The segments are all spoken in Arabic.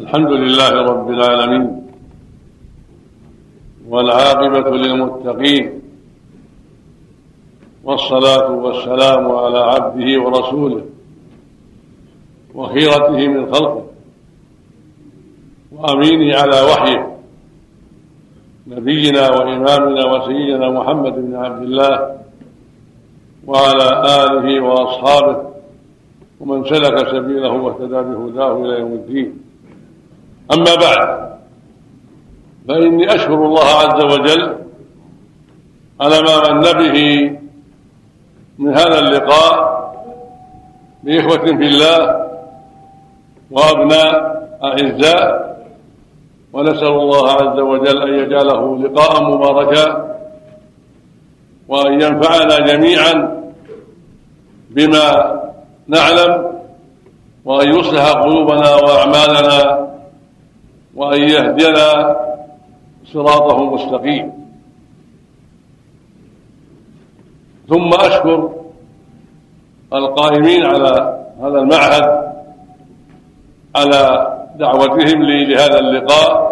الحمد لله رب العالمين والعاقبة للمتقين والصلاة والسلام على عبده ورسوله وخيرته من خلقه وأمينه على وحيه نبينا وإمامنا وسيدنا محمد بن عبد الله وعلى آله وأصحابه ومن سلك سبيله واهتدى بهداه إلى يوم الدين. أما بعد فإني أشكر الله عز وجل على ما من به من هذا اللقاء بإخوة في الله وأبناء أعزاء ونسأل الله عز وجل أن يجعله لقاء مباركا وأن ينفعنا جميعا بما نعلم وأن يصلح قلوبنا وأعمالنا وأن يهدينا صراطه المستقيم ثم أشكر القائمين على هذا المعهد على دعوتهم لي لهذا اللقاء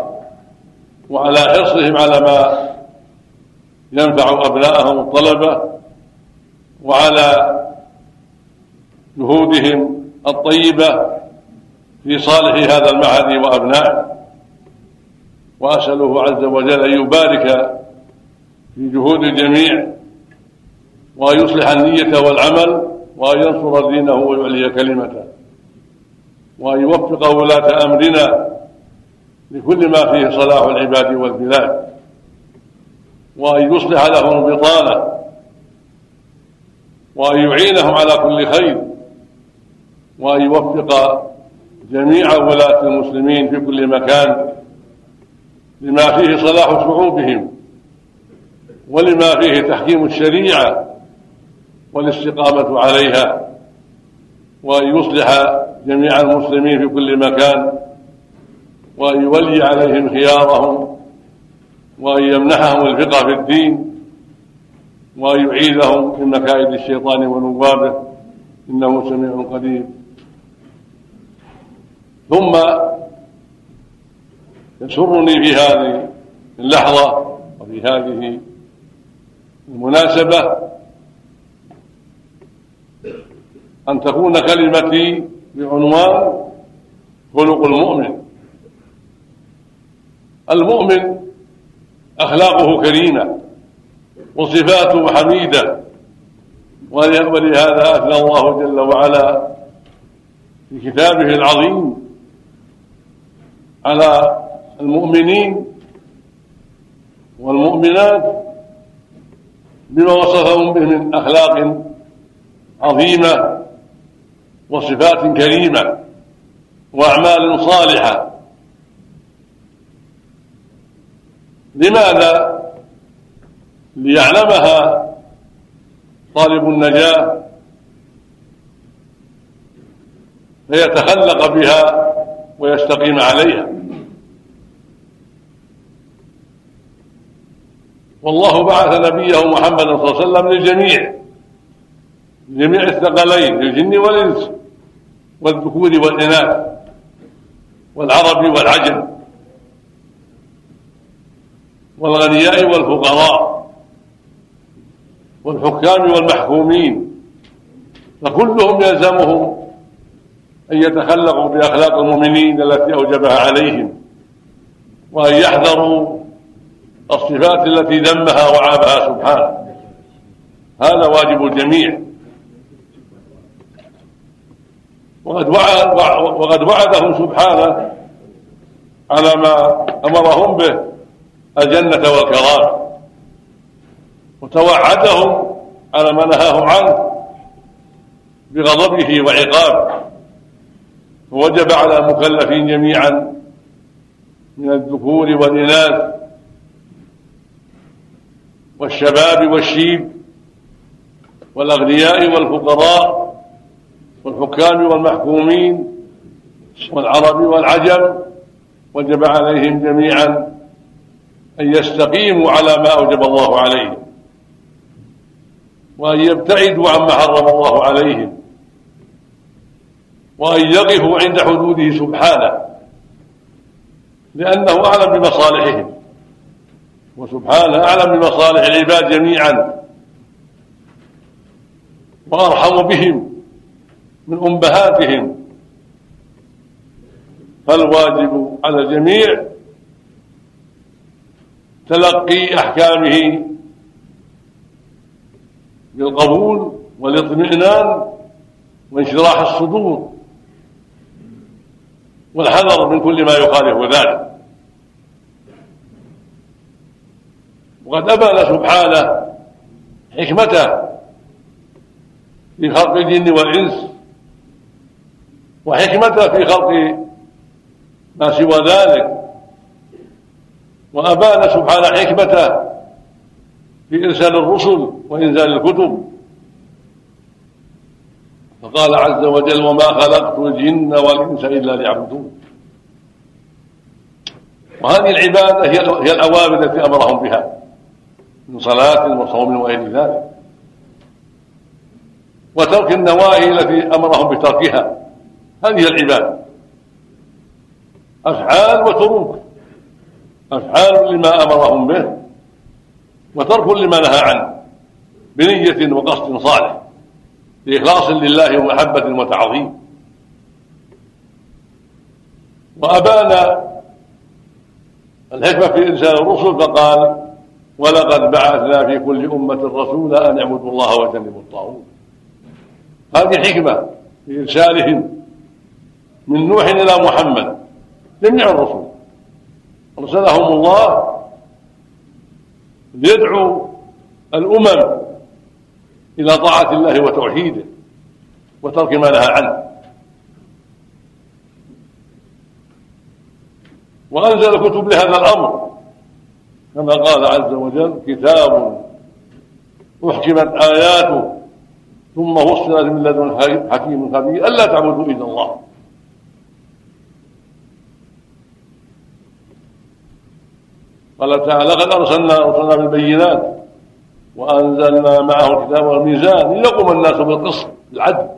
وعلى حرصهم على ما ينفع أبناءهم الطلبة وعلى جهودهم الطيبة في صالح هذا المعهد وأبنائه. وأسأله عز وجل أن يبارك في جهود الجميع وأن يصلح النية والعمل وأن ينصر دينه ويعلي كلمته وأن يوفق ولاة أمرنا لكل ما فيه صلاح العباد والبلاد وأن يصلح لهم البطانة وأن يعينهم على كل خير وأن يوفق جميع ولاة المسلمين في كل مكان لما فيه صلاح شعوبهم ولما فيه تحكيم الشريعة والاستقامة عليها وأن يصلح جميع المسلمين في كل مكان وأن يولي عليهم خيارهم وأن يمنحهم الفقه في الدين وأن يعيذهم من مكائد الشيطان ونوابه إنه سميع قدير. ثم يسرني في هذه اللحظة وفي هذه المناسبة أن تكون كلمتي بعنوان خلق المؤمن. المؤمن أخلاقه كريمة وصفاته حميدة ولهذا أثنى الله جل وعلا في كتابه العظيم على المؤمنين والمؤمنات بما وصفهم به من أخلاق عظيمة وصفات كريمة وأعمال صالحة. لماذا؟ ليعلمها طالب النجاة فيتخلق بها ويستقيم عليها. والله بعث نبيه محمد صلى الله عليه وسلم للجميع. لجميع الثقلين للجن والإنس والذكور والإناث والعرب والعجم والغنياء والفقراء والحكام والمحكومين. فكلهم يلزمهم أن يتخلقوا بأخلاق المؤمنين التي أوجبها عليهم وأن يحذروا الصفات التي ذمها وعابها سبحانه. هذا واجب الجميع. وقد وعد وقد وعدهم سبحانه على ما أمرهم به الجنة والكرامه وتوعدهم على ما نهاهم عنه بغضبه وعقابه. ووجب على المكلفين جميعا من الذكور والإناث والشباب والشيب والأغنياء والفقراء والحكام والمحكومين والعرب والعجم وجب عليهم جميعا أن يستقيموا على ما أوجب الله عليهم وأن يبتعدوا عما حرم الله عليهم وأن يقفوا عند حدوده سبحانه لأنه أعلم بمصالحهم وسبحانه أعلم بمصالح العباد جميعا. وأرحم بهم من أمهاتهم. فالواجب على الجميع تلقي أحكامه بالقبول والاطمئنان وانشراح الصدور والحذر من كل ما يخالف ذلك. وقد أبان سبحانه حكمته في خلق الجن والإنس وحكمته في خلق ما سوى ذلك. وأبان سبحانه حكمته في إرسال الرسل وإنزال الكتب. فقال عز وجل وما خلقت الجن والإنس إلا ليعبدون. وهذه العبادة هي الأوامر التي أمرهم بها. من صلاة وصوم وغير ذلك. وترك النواهي التي أمرهم بتركها. هذه العبادة. أفعال وتروك أفعال لما أمرهم به. وترك لما نهى عنه. بنية وقصد صالح. بإخلاص لله ومحبة وتعظيم. وأبان الحكمة في إرسال الرسل فقال ولقد بعثنا في كل أمة رسولا أن اعبدوا الله واجتنبوا الطاغوت. هذه حكمة في إرسالهم من نوح إلى محمد جميع الرسل أرسلهم الله ليدعو الأمم إلى طاعة الله وتوحيده وترك ما نهى عنه. وأنزل الكتب لهذا الأمر. كما قال عز وجل كتاب أحكمت آياته ثم فصلت من لدن حكيم خبير. ألا تعبدوا إلا الله. قال تعالى لقد أرسلنا رسلنا بالبينات وأنزلنا معه الكتاب والميزان ليقوم الناس بالقسط العدل.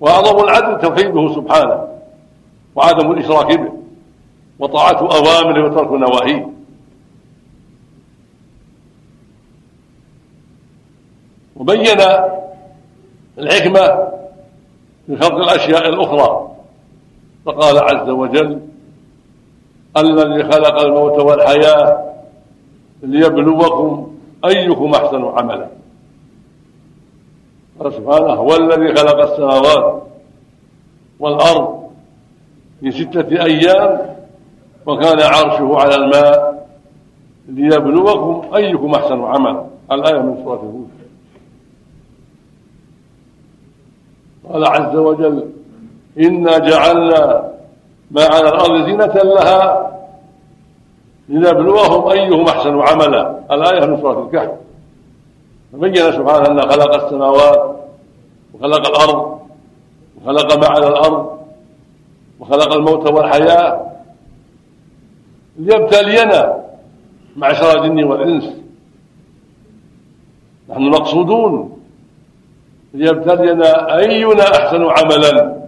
وأعظم العدل توحيده سبحانه وعدم الإشراك به وطاعة أوامره وترك نواهيه. وبين الحكمة في خلق الأشياء الأخرى. فقال عز وجل الذي خلق الموت والحياة ليبلوكم أيكم أحسن عملا. قال سبحانه هو الذي خلق السماوات والأرض في ستة أيام وكان عرشه على الماء ليبلوكم أيكم أحسن عملا. الآية من سورة هود. قال عز وجل إنا جعلنا ما على الأرض زينة لها لنبلوهم أيهم أحسن عملا. الآية من سورة الكهف. فبين سبحانه أن خلق السماوات وخلق الأرض وخلق ما على الأرض وخلق الموت والحياة. ليبتلينا معشر الجن والإنس. نحن مقصودون ليبتلينا أينا أحسن عملا.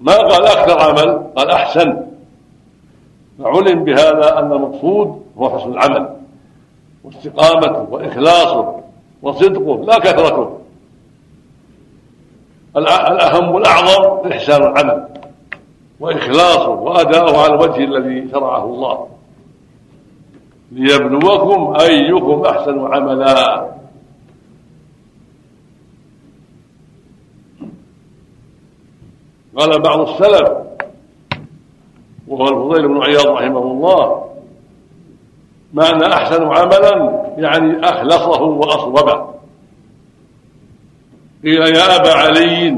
ما قال أكثر عمل؟ قال أحسن. فعلم بهذا أن المقصود هو حسن العمل واستقامته وإخلاصه وصدقه لا كثرته. الأهم والأعظم إحسان العمل وإخلاصه وأداؤه على الوجه الذي شرعه الله. ليبلوكم أيكم أحسن عملا. قال بعض السلف وهو الفضيل بن عياض رحمه الله معنى أحسن عملا يعني أخلصه وأصوبه. قيل يا أبا علي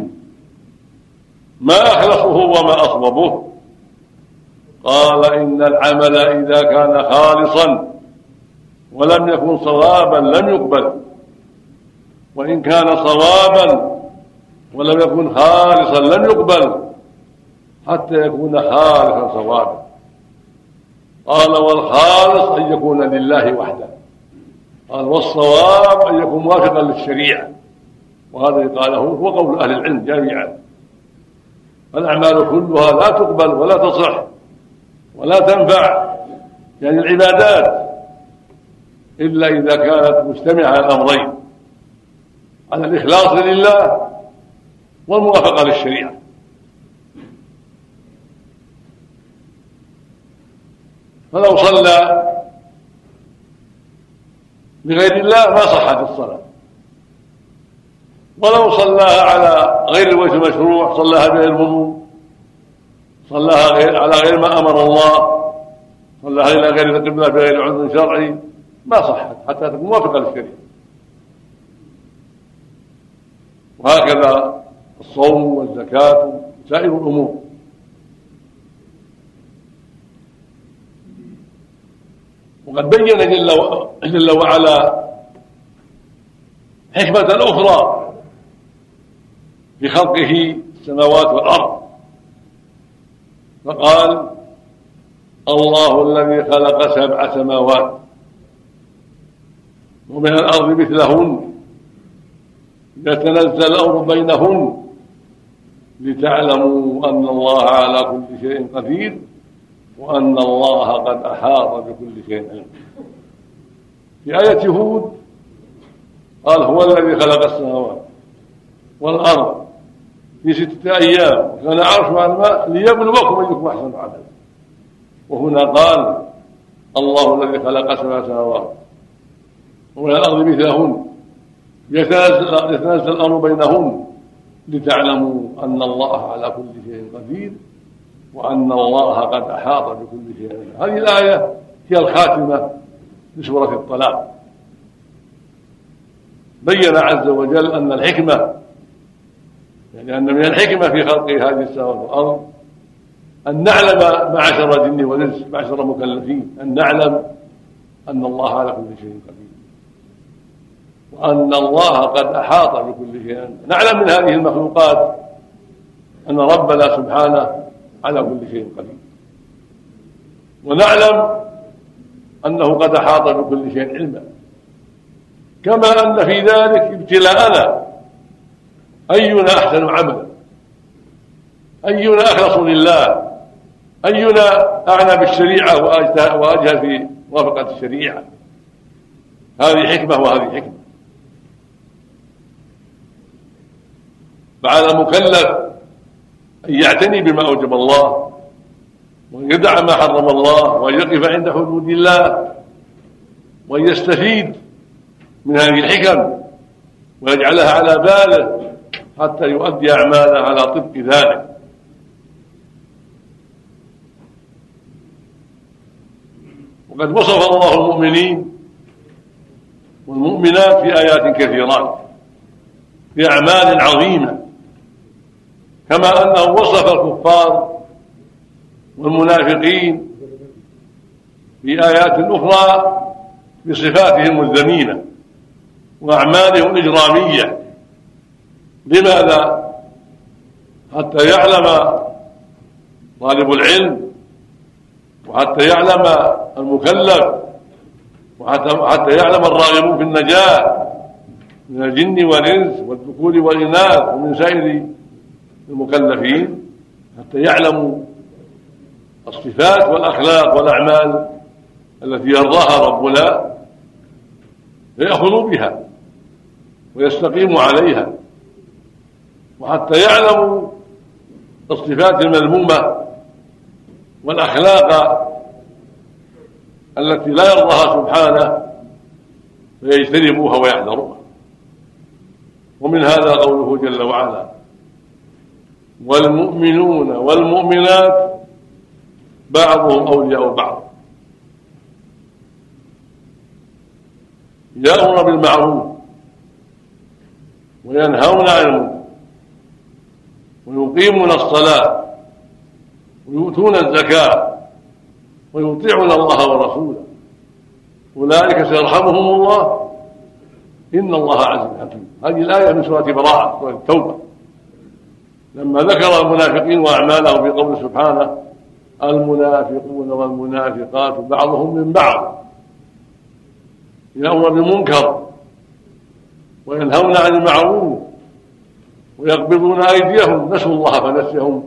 ما أخلصه وما أصوبه؟ قال إن العمل إذا كان خالصا ولم يكن صوابا لم يقبل. وإن كان صوابا ولم يكن خالصا لم يقبل حتى يكون خالصا صوابا. قال والخالص أن يكون لله وحده. قال والصواب أن يكون موافقا للشريعة. وهذا قاله هو قول أهل العلم جميعا. فالأعمال كلها لا تقبل ولا تصح. ولا تنفع يعني العبادات إلا إذا كانت مجتمعة على الأمرين على الإخلاص لله والموافقة للشريعة. فلو صلى لغير الله ما صحت الصلاة. ولو صلاها على غير الوجه المشروع صلاها بغير الوضوء صلاها غير على غير ما أمر الله. صلاها إلى غير القبله بغير عذر شرعي. ما صحت حتى تكون موافقة للشريعة. وهكذا الصوم والزكاة وسائر الأمور. وقد بين جل وعلا حكمة أخرى في خلقه السماوات والأرض. فقال الله الذي خلق سبع سماوات ومن الأرض مثلهن يتنزل الأمر بينهن لتعلموا أن الله على كل شيء قدير وأن الله قد أحاط بكل شيء علما في آية هود قال هو الذي خلق السماوات والأرض. في ستة أيام. وكان عرشه على الماء ليبلوكم أيكم أحسن عملا وهنا قال الله الذي خلق سبع سماوات ومن الأرض مثلهن. يتنزل الأمر بينهن لتعلموا أن الله على كل شيء قدير وأن الله قد أحاط بكل شيء. هذه الآية هي الخاتمة لسورة الطلاق. بين عز وجل أن الحكمة يعني أن من الحكمة في خلق هذه السماوات والأرض أن نعلم معشر الجن والإنس معشر المكلفين أن نعلم أن الله على كل شيء قدير. وأن الله قد أحاط بكل شيء. نعلم من هذه المخلوقات أن ربنا سبحانه على كل شيء قدير. ونعلم أنه قد أحاط بكل شيء علما. كما أن في ذلك ابتلاءنا أينا أحسن عملا؟ أينا أخلص لله؟ أينا أعنى بالشريعة وأجهل في موافقة الشريعة؟ هذه حكمة وهذه حكمة. فعلى المكلف أن يعتني بما أوجب الله وأن يدع ما حرم الله وأن يقف عند حدود الله وأن يستفيد من هذه الحكم ويجعلها على باله حتى يؤدي أعماله على طبق ذلك. وقد وصف الله المؤمنين والمؤمنات في آيات كثيرات في أعمال عظيمة كما أنه وصف الكفار والمنافقين في آيات أخرى بصفاتهم الذميمة وأعمالهم الإجرامية. لماذا؟ حتى يعلم طالب العلم وحتى يعلم المكلف وحتى حتى يعلم الراغبون في النجاة من الجن والإنس والذكور والإناث ومن سائر المكلفين حتى يعلموا الصفات والأخلاق والأعمال التي يرضاها ربنا فيأخذوا بها ويستقيموا عليها وحتى يعلموا الصفات المذمومة والأخلاق التي لا يرضاها سبحانه فيجتنبوها ويحذروها. ومن هذا قوله جل وعلا والمؤمنون والمؤمنات بعضهم أولياء بعض. يأمر بالمعروف وينهون عن المنكر. ويقيمون الصلاة ويؤتون الزكاة ويطيعون الله ورسوله. أولئك سيرحمهم الله. إن الله عزيز حكيم. هذه الآية من سورة براءة سورة التوبة. لما ذكر المنافقين وأعمالهم في قوله سبحانه المنافقون والمنافقات بعضهم من بعض. يأمر بالمنكر وينهون عن المعروف. ويقبضون أيديهم نسوا الله فنسيهم.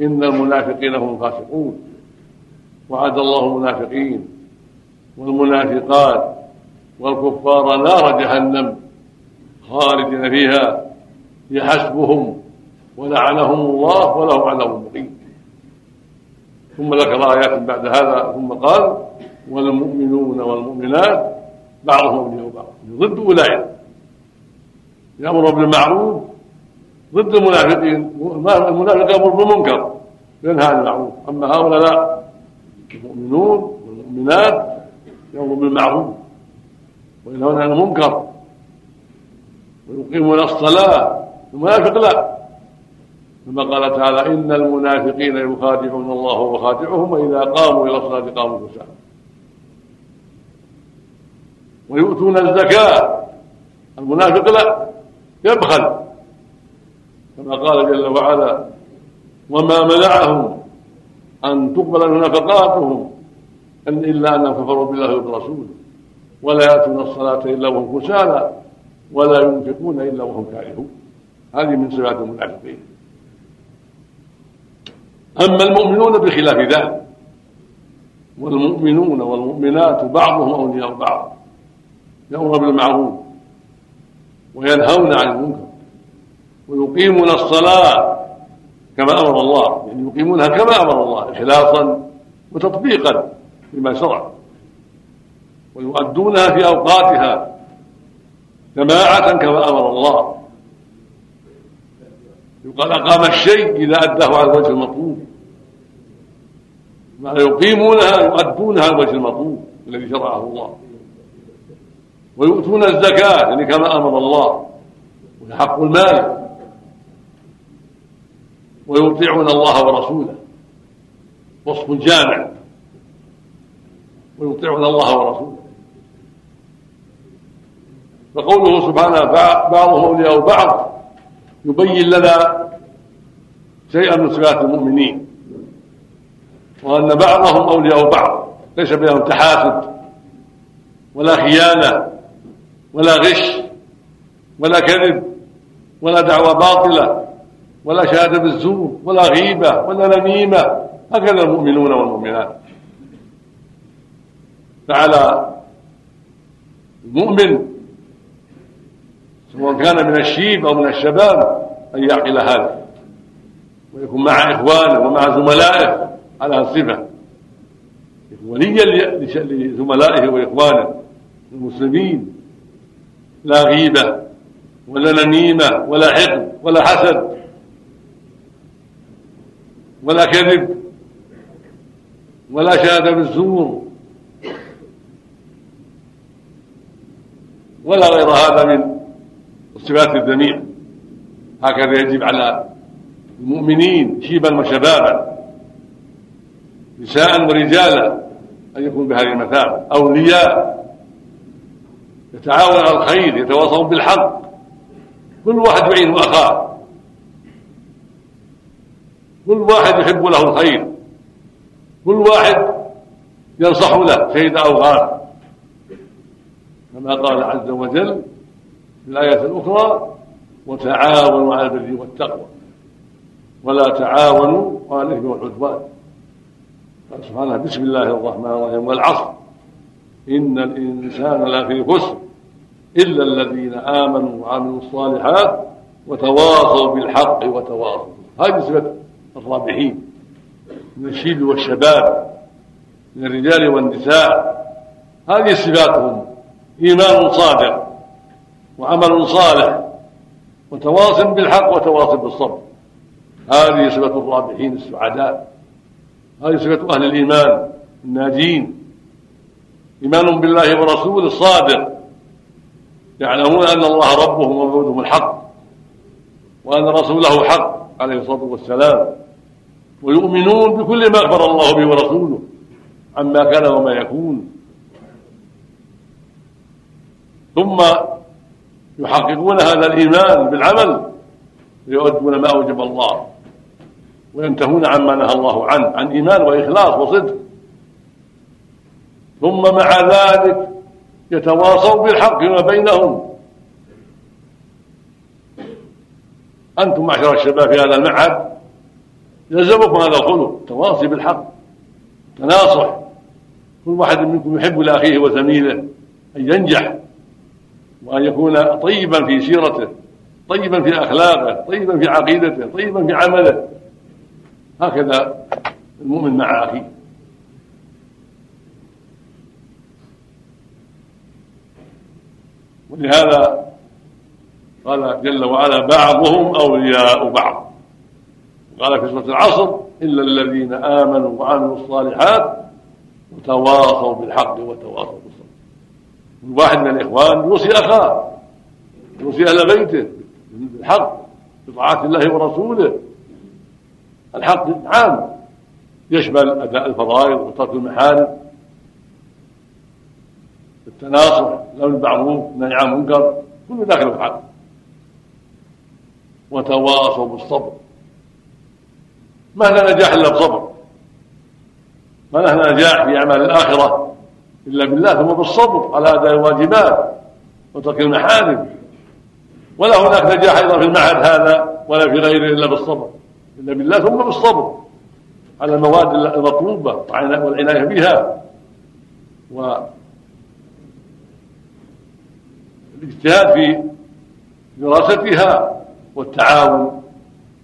إن المنافقين هم الفاسقون. وعد الله المنافقين والمنافقات والكفار نار جهنم خالدين فيها يحسبهم ولعنهم الله ولهم عذاب مقيم. ثم ذكر آيات بعد هذا ثم قال والمؤمنون والمؤمنات بعضهم أولياء بعض ضد أولئك. يأمر بالمعروف ضد المنافقين. المنافق يأمر بالمنكر ينهى عن المعروف أما هؤلاء لا المؤمنون والمؤمنات يأمر بالمعروف. وينهون عن المنكر ويقيمون الصلاة المنافق لا. كما قال تعالى إن المنافقين يخادعون الله وخادعهم وإذا قاموا إلى الصلاة قاموا كسالى ويؤتون الزكاة. المنافق لا. يبخل. كما قال جل وعلا وما منعهم أن تقبل نفقاتهم أن إلا أنهم كفروا بالله وبرسوله ولا يأتون الصلاة إلا وهم كسالى ولا ينفقون إلا وهم كارهون. هذه من صفات المنافقين. أما المؤمنون بخلاف ذلك والمؤمنون والمؤمنات بعضهم أولياء بعض يأمر بالمعروف وينهون عن المنكر. ويقيمون الصلاة كما أمر الله. يعني يقيمونها كما أمر الله إخلاصا وتطبيقا لما شرع. ويؤدونها في أوقاتها جماعة كما أمر الله. يقال أقام الشيء إذا أداه على الوجه المطلوب. ما يقيمونها يؤدونها على الوجه المطلوب الذي شرعه الله. ويؤتون الزكاة يعني كما أمر الله. وحق المال. ويطيعون الله ورسوله. وصف جامع. ويطيعون الله ورسوله. فقوله سبحانه بعضهم أولياء بعض. يبين لنا شيئا من صفات المؤمنين. وأن بعضهم أولياء بعض. ليس بينهم تحاسد ولا خيانة ولا غش ولا كذب ولا دعوة باطلة. ولا شهادة بالزور ولا غيبة ولا نميمة. هكذا المؤمنون والمؤمنات. فعلى المؤمن سواء كان من الشيب أو من الشباب أن يعقل هذا. ويكون مع إخوانه ومع زملائه على الصفة وليا لزملائه وإخوانه المسلمين. لا غيبة ولا نميمة ولا حقد ولا حسد. ولا كذب ولا شهادة بالزور ولا غير هذا من الصفات الذميمة هكذا يجب على المؤمنين شيبا وشبابا نساء ورجالا أن يكون بهذه المثابة. أولياء يتعاون على الخير يتواصون بالحق. كل واحد يعين أخاه. كل واحد يحب له الخير. كل واحد ينصح له شهد أو غاب كما قال عز وجل في الآية الأخرى وتعاونوا على البر والتقوى. ولا تعاونوا على الإثم والعدوان. قال سبحانه بسم الله الرحمن الرحيم. والعصر إن الإنسان لفي خسر إلا الذين آمنوا وعملوا الصالحات وتواصوا بالحق وتواصوا. هذه صفة الرابحين من الشيب والشباب من الرجال والنساء. هذه صفاتهم إيمان صادق وعمل صالح وتواصل بالحق وتواصل بالصبر. هذه صفة الرابحين السعداء. هذه صفة أهل الإيمان الناجين. إيمان بالله ورسوله الصادق. يعلمون أن الله ربهم ومعبودهم الحق وأن رسوله حق. عليه الصلاة والسلام. ويؤمنون بكل ما أخبر الله به ورسوله عما كان وما يكون. ثم يحققون هذا الإيمان بالعمل ويؤدون ما أوجب الله وينتهون عما نهى الله عنه عن إيمان وإخلاص وصدق. ثم مع ذلك يتواصوا بالحق فيما بينهم. أنتم معشر الشباب في هذا المعهد يلزمكم هذا الخلق التواصي بالحق تناصح. كل واحد منكم يحب لأخيه وزميله أن ينجح وأن يكون طيبا في سيرته طيبا في أخلاقه طيبا في عقيدته طيبا في عمله. هكذا المؤمن مع أخيه. ولهذا قال جل وعلا بعضهم أولياء بعض. قال في سورة العصر الا الذين آمنوا وعملوا الصالحات وتواصوا بالحق وتواصوا بالصبر. الواحد من الإخوان يوصي أخاه يوصي أهل بيته بالحق بطاعة الله ورسوله. الحق عام يشمل أداء الفرائض وترك المحارم. التناصح لو المعروف نهي عن المنكر كله داخل في الحق وتواصوا بالصبر. ما لنا نجاح إلا بصبر. ما لنا نجاح في أعمال الآخرة إلا بالله ثم بالصبر على أداء الواجبات وترك المحارم. ولا هناك نجاح أيضا في المعهد هذا ولا في غيره إلا بالصبر إلا بالله ثم بالصبر على المواد المطلوبة والعنايه بها. والاجتهاد في دراستها والتعاون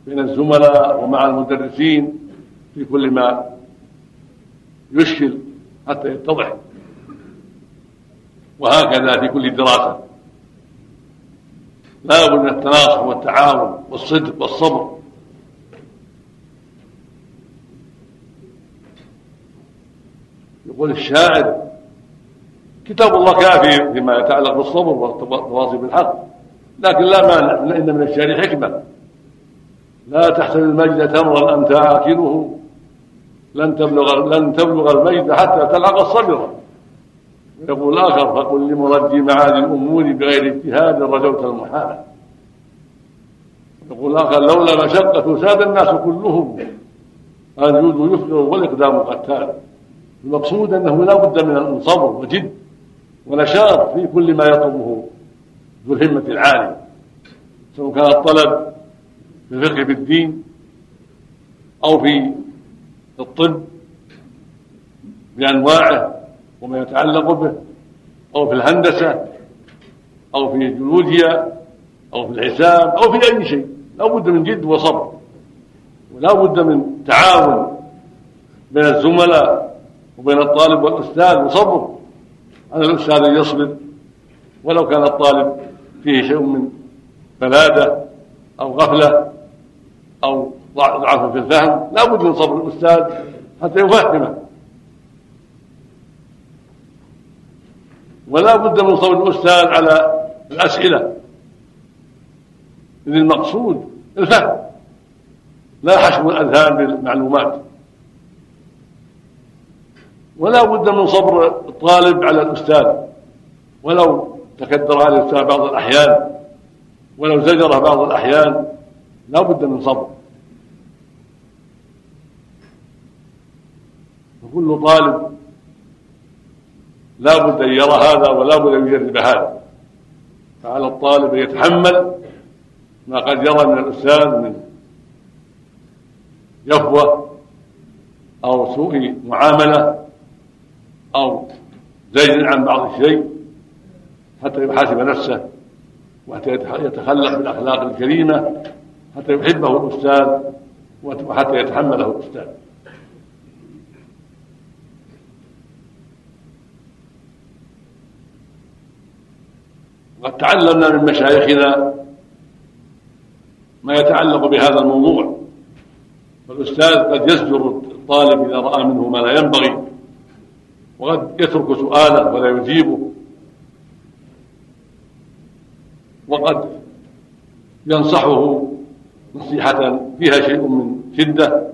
بين الزملاء ومع المدرسين في كل ما يشكل حتى يتضح. وهكذا في كل دراسة. لا بد من التناصح والتعاون والصدق والصبر. يقول الشاعر كتاب الله كافي فيما يتعلق بالصبر والتواصي بالحق. لكن لا مانع ان من الشعر حكمة. لا تحسب المجد تمرا انت عاكله لن تبلغ لن تبلغ المجد حتى تلحق الصبر. يقول اخر فقل لمرجي معالي الأمور بغير اجتهاد رجوت المحال. يقول اخر لولا مشقة ساد الناس كلهم. الجود يفقر والإقدام قتال. المقصود أنه لا بد من صبر وجد ونشاط في كل ما يطلبه. ذو الهمة العالية سواء كان الطلب في الفقه في الدين أو في الطب بأنواعه وما يتعلق به أو في الهندسة أو في الجيولوجيا أو في الحساب أو في أي شيء لا بد من جد وصبر ولا بد من تعاون بين الزملاء وبين الطالب والأستاذ وصبر على الأستاذ أن يصبر ولو كان الطالب فيه شيء من بلادة أو غفلة أو ضعف في الفهم لا بد من صبر الأستاذ حتى يفهمه. ولا بد من صبر الأستاذ على الأسئلة. إذ المقصود الفهم لا حشو الأذهان بالمعلومات. ولا بد من صبر الطالب على الأستاذ ولو تكدر على الاستاذ بعض الأحيان. ولو زجره بعض الأحيان لا بد من صبر. وكل طالب لا بد أن يرى هذا ولا بد أن يجرب هذا. فعلى الطالب أن يتحمل ما قد يرى من الاستاذ من يفوة أو سوء معاملة أو زيد عن بعض الشيء حتى يحاسب نفسه وحتى يتخلق بالأخلاق الكريمة حتى يحبه الأستاذ وحتى يتحمله الأستاذ. وقد تعلمنا من مشايخنا ما يتعلق بهذا الموضوع. فالأستاذ قد يزجر الطالب إذا رأى منه ما لا ينبغي وقد يترك سؤاله ولا يجيبه. وقد ينصحه نصيحة فيها شيء من شدة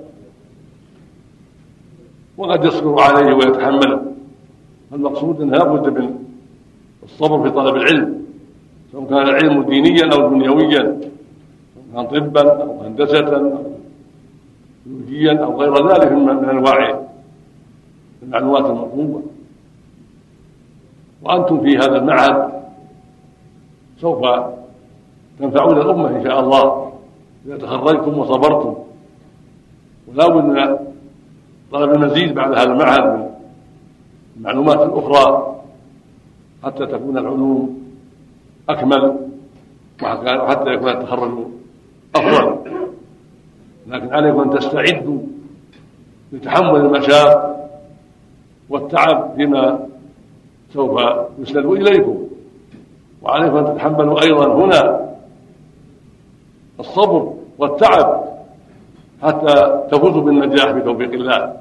وقد يصبر عليه ويتحمله. المقصود أن لابد من الصبر في طلب العلم سواء كان العلم دينيا أو دنيويا سواء كان طبا أو هندسة أو بيولوجيا أو غير ذلك من أنواع المعلومات المطلوبة. وأنتم في هذا المعهد سوف تنفعون الأمة إن شاء الله. إذا تخرجتم وصبرتم. ولا بد طلب المزيد بعد هذا المعهد من المعلومات الأخرى حتى تكون العلوم أكمل وحتى يكون التخرج أفضل. لكن عليكم أن تستعدوا لتحمل المشاق والتعب فيما سوف يسند إليكم. وعليكم أن تتحملوا أيضا هنا الصبر والتعب حتى تفوزوا بالنجاح بتوفيق الله.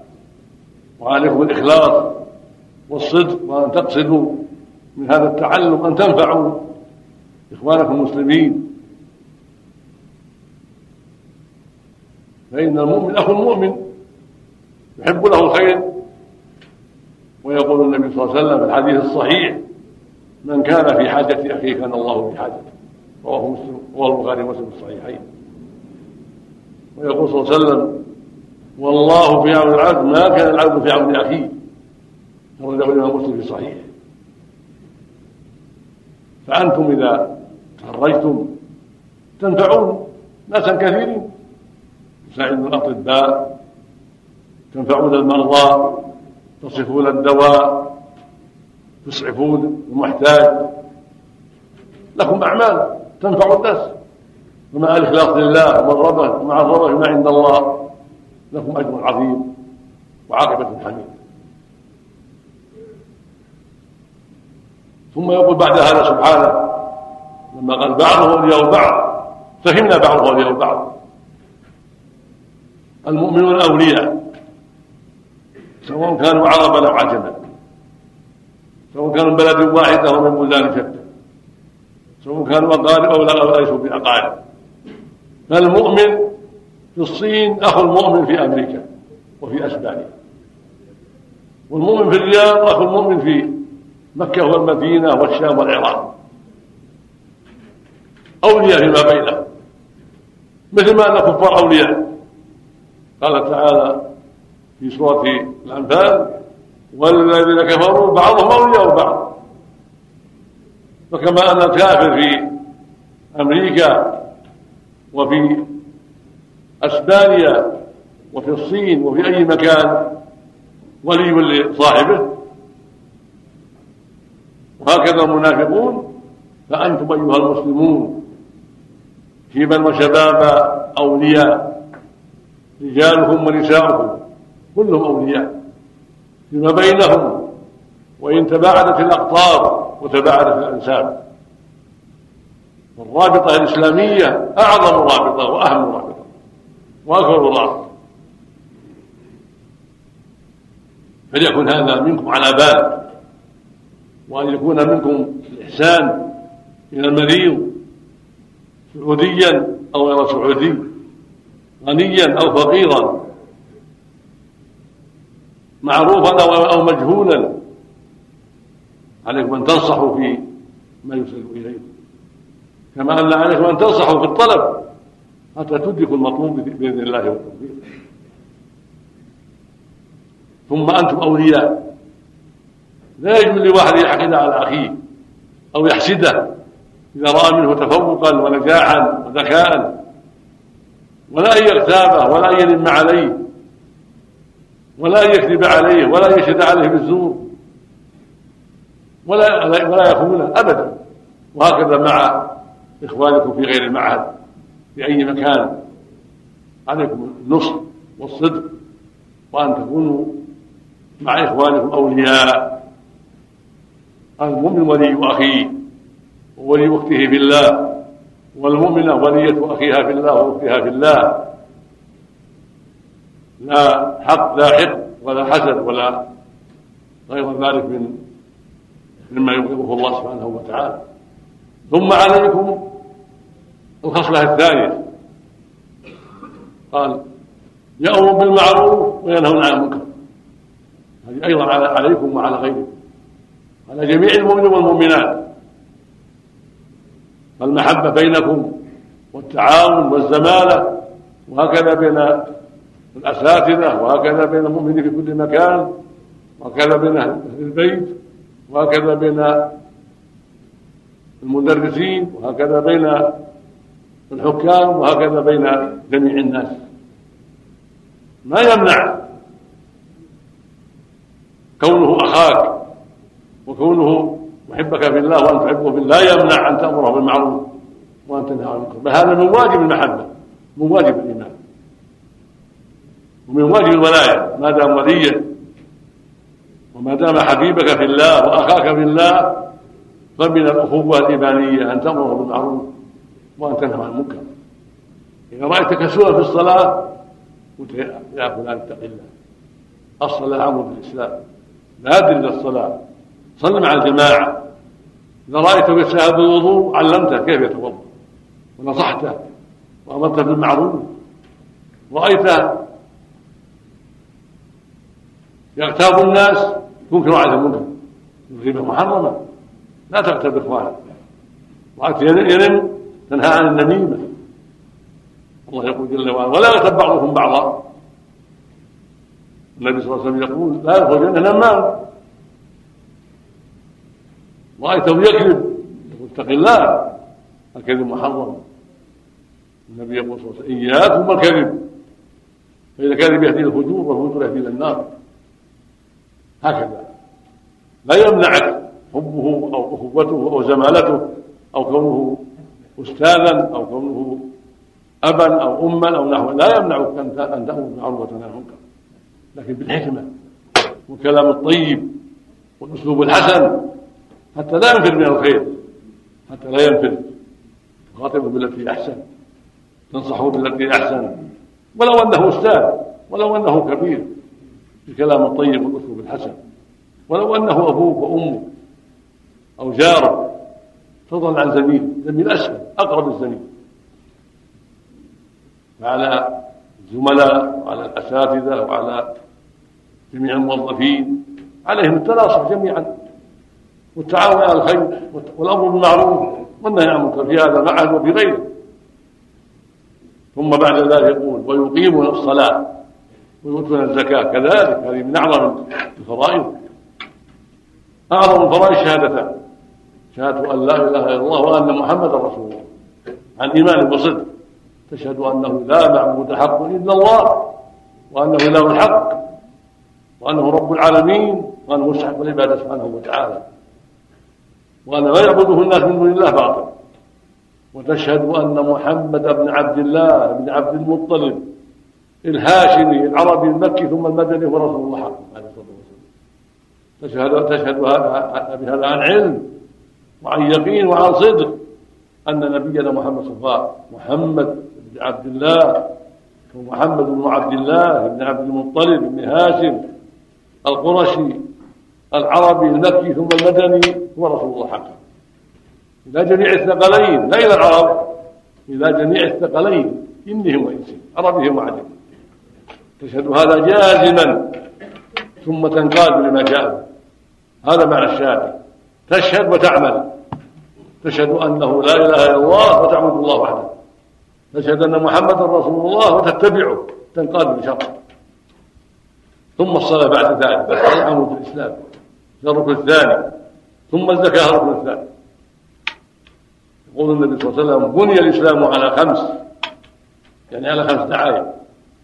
وعليكم الإخلاص والصدق وأن تقصدوا من هذا التعلم أن تنفعوا إخوانكم المسلمين. فإن المؤمن أخو المؤمن يحب له الخير ويقول النبي صلى الله عليه وسلم في الحديث الصحيح من كان في حاجة أخيه كان الله في حاجته رواه مسلم رواه البخاري ومسلم في الصحيحين. ويقول صلى الله عليه وسلم والله في عون العبد ما كان العبد في عون أخيه. أخرجه الإمام مسلم في صحيحه. فأنتم إذا تخرجتم تنفعون ناسا كثيرين. تساعدون الأطباء تنفعون المرضى تصفون الدواء تسعفون المحتاج. لكم أعمال تنفع الناس. ومع الإخلاص لله والرغبة ومع الرغبة ما عند الله لكم أجر عظيم وعاقبة حميدة ثم يقول بعد هذا سبحانه لما قال بعضه اولياء بعض فهمنا بعضه اولياء بعض المؤمنون أولياء سواء كانوا عربا أو عجما. سواء كانوا من بلد واحدة أو من بلدان شتى. سواء كانوا اقارب أو ليسوا باقارب فالمؤمن في الصين اخو المؤمن في أمريكا وفي أسبانيا. والمؤمن في الرياض اخو المؤمن في مكة والمدينة والشام والعراق. أولياء فيما بينهم. مثل ما أن الكفار أولياء. قال تعالى في سورة الأنفال والذين كفروا بعضهم أولياء بعض فكما أن الكافر في أمريكا وفي أسبانيا وفي الصين وفي أي مكان ولي لصاحبه وهكذا المنافقون. فأنتم أيها المسلمون شيبا وشبابا أولياء رجالكم ونساؤكم كلهم أولياء. فيما بينهم وإن تباعدت الأقطار وتباعدت الأنساب. والرابطة الإسلامية أعظم رابطة وأهم رابطة وأكبر رابطة. فليكن هذا منكم على بال وأن يكون منكم الإحسان إلى المريض سعوديا أو غير سعودي غنيا أو فقيرا. معروفا أو مجهولا. عليكم أن تنصحوا في ما يرسل إليكم. كما أن عليكم أن تنصحوا في الطلب. حتى تدركوا المطلوب بإذن الله والتوفيق. ثم أنتم أولياء. لا يجوز لواحد يحقد على أخيه أو يحسده إذا رأى منه تفوقا ونجاحا وذكاء ولا ان يغتابه ولا ان يلم عليه. ولا يكذب عليه ولا يشهد عليه بالزور. ولا ولا يخونه ابدا. وهكذا مع إخوانكم في غير المعهد في أي مكان. عليكم النصح والصدق وأن تكونوا مع إخوانكم أولياء. المؤمن ولي أخيه وولي أخته في الله. والمؤمنة ولية أخيها في الله وأختها في الله. لا حق لا حق ولا حسد ولا غير ذلك من مما يبغضه الله سبحانه وتعالى. ثم عليكم الخصلة الثانية. قال يأمر بالمعروف وينهون عن المنكر. هذه أيضا عليكم وعلى غيركم. على جميع المؤمنين والمؤمنات. المحبة بينكم والتعاون والزمالة وهكذا بين الأساتذة وهكذا بين المؤمنين في كل مكان وهكذا بين أهل البيت وهكذا بين المدرسين وهكذا بين الحكام وهكذا بين جميع الناس. ما يمنع كونه أخاك وكونه محبك في الله وأن تحبه في الله لا يمنع أن تأمره بالمعروف وأن تنهى عن المنكر. بل هذا من واجب المحبة من واجب الإيمان. ومن واجب الولاية ما دام وليا وما دام حبيبك في الله وأخاك في الله فمن الأخوة الإيمانية أن تأمره بالمعروف وأن تنهى عن المنكر. إذا رأيت كسولا في الصلاة قلت يا فلان اتق الله. الصلاة عمود الإسلام بادر إلى الصلاة. صل مع الجماعة. إذا رأيته يتساهل بالوضوء علمته كيف يتوضأ. ونصحته. وأمرته بالمعروف. رأيته يغتاب الناس. تنكر عليه المنكر الغيبة محرمة. لا تغتاب إخوانك. رأيت ينم تنهى عن النميمة. الله يقول جل وعلا ولا يغتب بعضكم بعضا. النبي صلى الله عليه وسلم يقول لا يدخل الجنة نمام رأيته يكذب. يقول اتق الله الكذب محرم. النبي يقول صلى الله عليه وسلم إياكم والكذب. فإذا كذب يهدي الفجور والفجور يهدي إلى النار. هكذا. لا يمنعك حبه أو أخوته أو زمالته أو كونه أستاذا أو كونه أبا أو أما أو نحو. لا يمنعك أن تأمر بالمعروف وتنهى عن المنكر لكن بالحكمة والكلام الطيب والأسلوب الحسن حتى لا ينفر من الخير حتى لا ينفر تخاطبه بالتي أحسن تنصحه بالتي أحسن. ولو أنه أستاذ ولو أنه كبير. بالكلام الطيب والأسلوب الحسن. ولو أنه أبوك وأمك أو جارك فضلا عن زميل زميل أسهل أقرب الزميل. فعلى الزملاء وعلى الأساتذة وعلى جميع الموظفين عليهم التناصح جميعا. والتعاون على الخير والأمر بالمعروف والنهي عن المنكر في هذا معه وفي غيره. ثم بعد ذلك يقول ويقيمون الصلاة ويؤتون الزكاة. كذلك هذه من أعظم الفرائض. أعظم الفرائض شهادتان شهادة أن لا إله إلا الله وأن محمدا رسول الله. عن إيمان وصدق تشهد أنه لا معبود حق إلا الله وأنه إله الحق وأنه رب العالمين وأنه مستحق العبادة سبحانه وتعالى. وأن ما يعبده الناس من دون الله باطل. وتشهد أن محمد بن عبد الله بن عبد المطلب الهاشمي العربي المكي ثم المدني هو رسول الله عليه الصلاة والسلام. تشهد تشهد بهذا عن علم وعن يقين وعن صدق أن نبينا محمد صلى الله عليه وسلم محمد بن عبد الله ومحمد بن عبد الله بن عبد المطلب بن هاشم القرشي العربي المكي ثم المدني هو رسول الله حقا. إلى جميع الثقلين لا إلى العرب إلى جميع الثقلين إنهم وإنسهم عربهم وعجمهم تشهد هذا جازما ثم تنقاد لما جاء هذا معنى الشاهد. تشهد وتعمل. تشهد أنه لا إله إلا الله وتعبد الله وحده. تشهد أن محمدا رسول الله وتتبعه. تنقاد بشرط ثم الصلاة بعد ذلك. الصلاة عمود الإسلام. الركن الثاني. ثم الزكاة الركن الثاني. يقول النبي صلى الله عليه وسلم بني الإسلام على خمس. يعني على خمس دعاية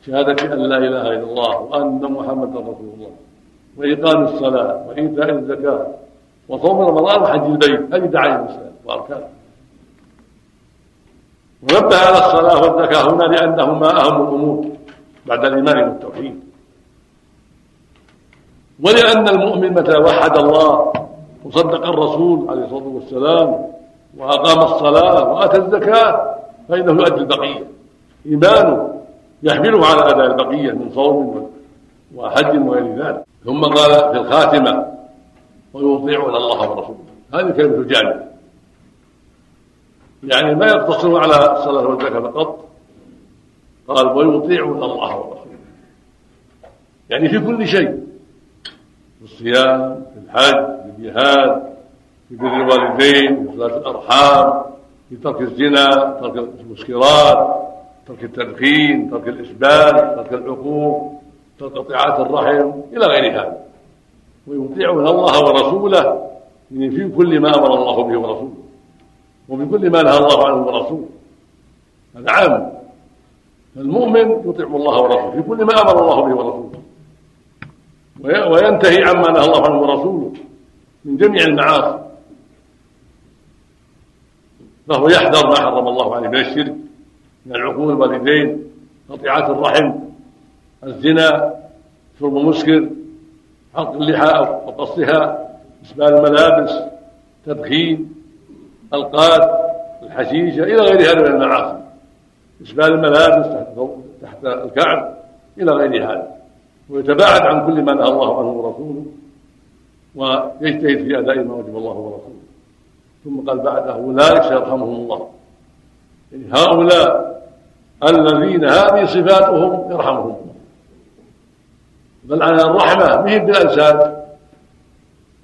شهادة أن لا إله إلا الله وأن محمدا رسول الله. وإقام الصلاة وإيتاء الزكاة وصوم رمضان وحج البيت. هذه دعاية الإسلام وأركانه ونبه على الصلاة والزكاة هنا لأنهما أهم الأمور بعد الإيمان والتوحيد. ولأن المؤمن متى وحد الله وصدق الرسول عليه الصلاة والسلام وأقام الصلاة وآتى الزكاة فإنه يؤدي البقية. إيمانه يحمله على أداء البقية من صوم وحج وغير ذلك. ثم قال في الخاتمة ويطيعون الله ورسوله. هذه كلمة الجامع يعني ما يقتصر على الصلاة والزكاة فقط. قال ويطيعون الله ورسوله. يعني في كل شيء. في الصيام في الحج في الجهاد في بر الوالدين في صلاة الأرحام في ترك الزنا ترك المسكرات. ترك التدخين ترك الإسبال ترك العقوق ترك قطيعات الرحم إلى غير هذا. ويطيعون الله ورسوله يعني في كل ما أمر الله به ورسوله. وفي كل ما نهى الله عنه ورسوله. هذا عام. فالمؤمن يطيع الله ورسوله في كل ما أمر الله به ورسوله. وينتهي عما نهى الله عنه ورسوله من جميع المعاصي. فهو يحذر ما حرم الله عليه من الشرك. من العقول الوالدين قطيعات الرحم الزنا شرب مسكر حلق اللحى أو قصها إسبال الملابس تدخين القات الحشيشة إلى غير هذا من المعاصي. إسبال الملابس تحت تحت الكعب إلى غير هذا ويتباعد عن كل ما نهى الله عنه ورسوله ويجتهد في أداء ما وجب الله ورسوله. ثم قال بعد أولئك سيرحمهم الله. هؤلاء الذين هذه صفاتهم يرحمهم بل على الرحمة مهم بالانساب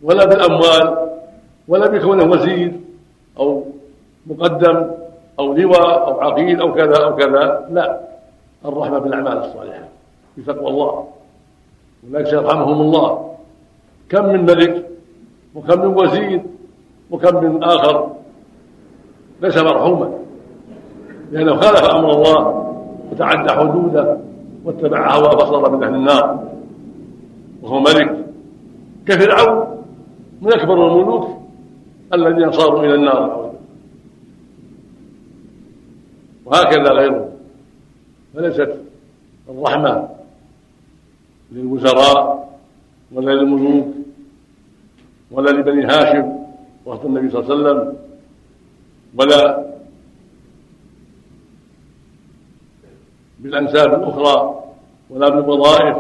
ولا بالاموال ولا بكونه وزير أو مقدم أو لواء أو عقيد أو كذا أو كذا. لا الرحمة بالاعمال الصالحة بتقوى الله. ولكن سيرحمهم الله. كم من ملك وكم من وزير وكم من آخر ليس مرحوما. لأنه خالف أمر الله وتعدى حدوده واتبع هواه فصار من أهل النار. وهو ملك كفرعون من أكبر الملوك الذين صاروا إلى النار. وهكذا غيره. فليست الرحمة للوزراء ولا للملوك ولا لبني هاشم وقت النبي صلى الله عليه وسلم ولا بالأنساب الأخرى ولا بالوظائف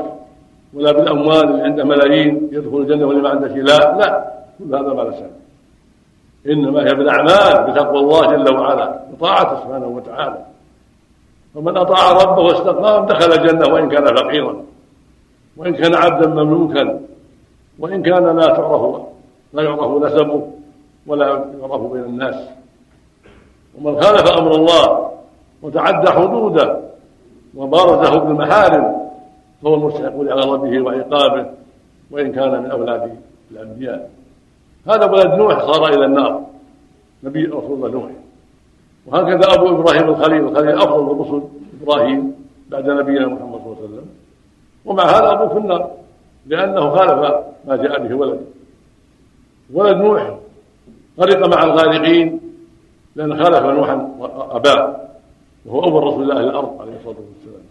ولا بالأموال اللي عنده ملايين يدخل الجنة واللي ما عنده شيء لا لا كل هذا ما له إنما هي بالأعمال بتقوى الله جل وعلا بطاعته سبحانه وتعالى. فمن أطاع ربه واستقام دخل الجنة وإن كان فقيرا وإن كان عبدا مملوكا وإن كان لا تعرف لا يعرف نسبه ولا يعرف بين الناس. ومن خالف أمر الله وتعدى حدوده وبارزه بالمحارم فهو المستحق لغضبه وعقابه وإن كان من أولاد الأنبياء. هذا ولد نوح صار إلى النار نبي رسول الله نوح. وهكذا أبو إبراهيم الخليل الخليل أفضل الرسل إبراهيم بعد نبينا محمد صلى الله عليه وسلم. ومع هذا أبوه في النار لأنه خالف ما جاء به ولد. ولد نوح غرق مع الغارقين لأن خالف نوحا أباه وهو أول رسول الله الأرض عليه الصلاة والسلام.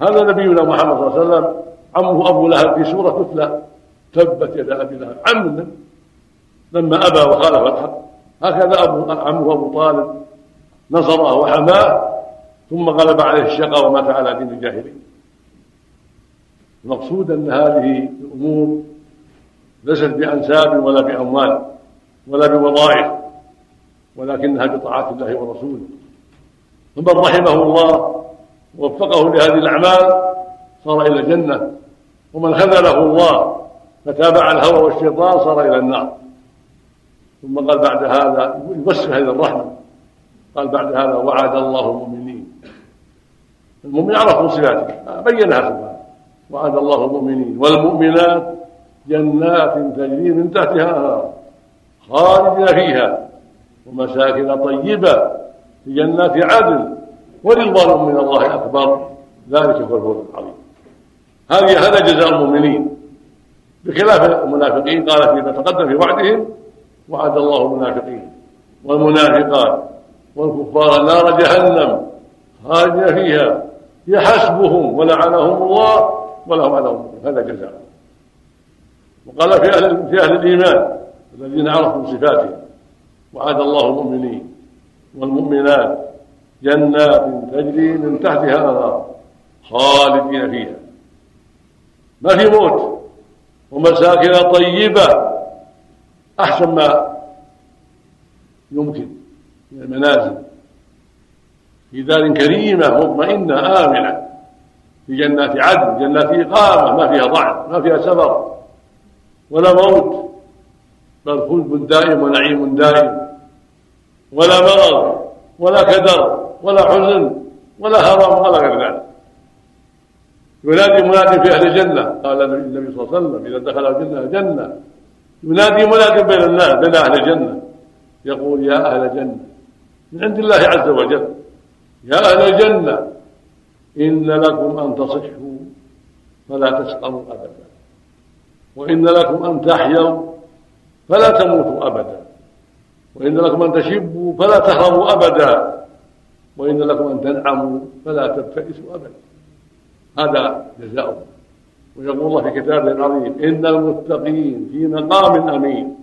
هذا نبينا محمد صلى الله عليه وسلم عمه أبو لهب في سورة تتلى تبت يد أبي لهب. عم لما أبى وخالف الحق هكذا أبو عمه أبو طالب نصره وحماه ثم غلب عليه الشقاء ومات على دين الجاهلين المقصود أن هذه الأمور ليست بأنساب ولا بأموال ولا بوظائف ولكنها بطاعات الله ورسوله. فمن رحمه الله ووفقه لهذه الأعمال صار إلى الجنة. ومن خذله الله فتابع الهوى والشيطان صار إلى النار. ثم قال بعد هذا يوسع هذه الرحمة. قال بعد هذا وعد الله المؤمنين. المؤمن عرف صفاته بينها سبحانه. وعد الله المؤمنين. والمؤمنات جنات تجري من تحتها خالدين فيها ومساكن طيبة في جنات عدن ورضوان من الله أكبر. ذلك هو الفوز العظيم. هذه هذا جزاء المؤمنين. بخلاف المنافقين قال فيما تقدم في وعدهم وعد الله المنافقين والمنافقات والكفار نار جهنم خالدين فيها. يحسبهم ولعنهم الله ولهم عذاب هذا جزاء. وقال في أهل في أهل الإيمان الذين عرفوا صفاتهم وعد الله المؤمنين. والمؤمنات جنات تجري من تحتها الأنهار خالدين فيها. ما في موت ومساكن طيبة أحسن ما يمكن من المنازل. في دار كريمة مطمئنة آمنة في جنات عدن جنات إقامة ما فيها ضعف ما فيها سفر ولا موت. بل خلد دائم ونعيم دائم. ولا مرض ولا كدر ولا حزن ولا هرم ولا غير ذلك. ينادي منادي في أهل الجنة. قال النبي صلى الله عليه وسلم إذا دخل الجنة الجنة. ينادي منادي بين الناس بين أهل الجنة. يقول يا أهل الجنة من عند الله عز وجل يا أهل الجنة إن لكم أن تصحوا فلا تسقموا أبدا وإن لكم أن تحيوا فلا تموتوا أبدا. وإن لكم أن تشبوا فلا تهرموا أبدا. وإن لكم أن تنعموا فلا تبتئسوا أبدا. هذا جزاؤهم ويقول الله في كتابه العظيم إن المتقين في مقام أمين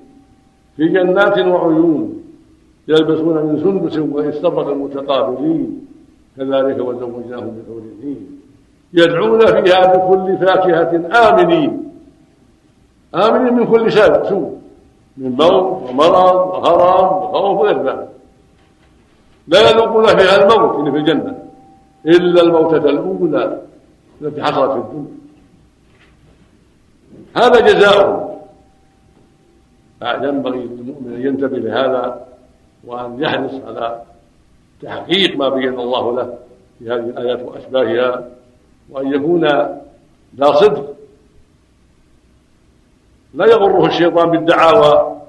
في جنات وعيون يلبسون من سندس واستبرق المتقابلين. كذلك وزوجناهم بحور الدين. يدعون فيها بكل فاكهة آمنين. آمنين من كل سوء. من موت ومرض وهرم وخوف وغير ذلك لا يذوقون فيها الموت اللي في الجنة. إلا الموتة الأولى التي حصلت في الدنيا. هذا جزاؤهم فينبغي للمؤمن أن ينتبه لهذا وأن يحرص على تحقيق ما بين الله له في هذه الآيات وأشباهها وأن يكون ذا صدق لا يغره الشيطان بالدعاوى.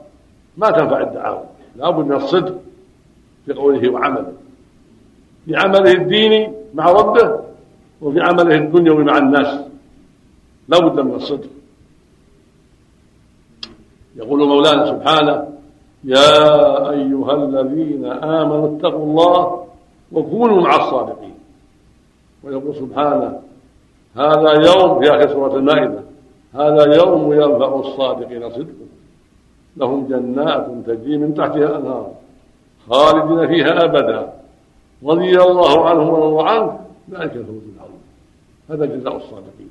ما تنفع الدعاوى. لابد من الصدق في قوله وعمله. في عمله الديني مع ربه وفي عمله الدنيوي مع الناس. لا بد من الصدق. يقول مولانا سبحانه يا أيها الذين آمنوا اتقوا الله وكونوا مع الصادقين. ويقول سبحانه هذا يوم في آخر سورة المائدة. هذا يوم ينفع الصادقين صدقهم لهم جنات تجري من تحتها الأنهار خالدين فيها أبدا. رضي الله عنهم ورضوا عنه ذلك الفوز العظيم. هذا جزاء الصادقين.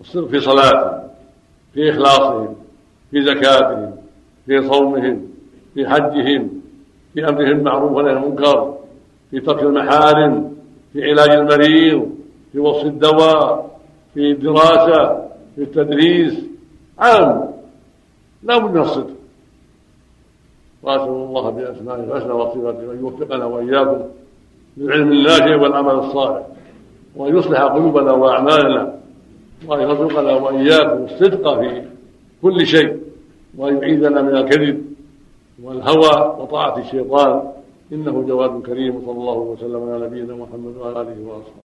الصدق في صلاتهم في إخلاصهم في زكاتهم في صومهم في حجهم في أمرهم المعروف ونهي المنكر في ترك المحارم في علاج المريض في وصف الدواء في الدراسة في التدريس عام. لا بد من الصدق. وأسأل الله بأسمائه الحسنى وصفاته أن يوفقنا وإياكم للعلم النافع والعمل الصالح وأن يصلح قلوبنا وأعمالنا وأن يرزقنا وإياكم الصدق في كل شيء وأن يعيذنا من الكذب والهوى وطاعة الشيطان. إنه جواد كريم صلى الله وسلم على نبينا محمد وعلى آله وأصحابه.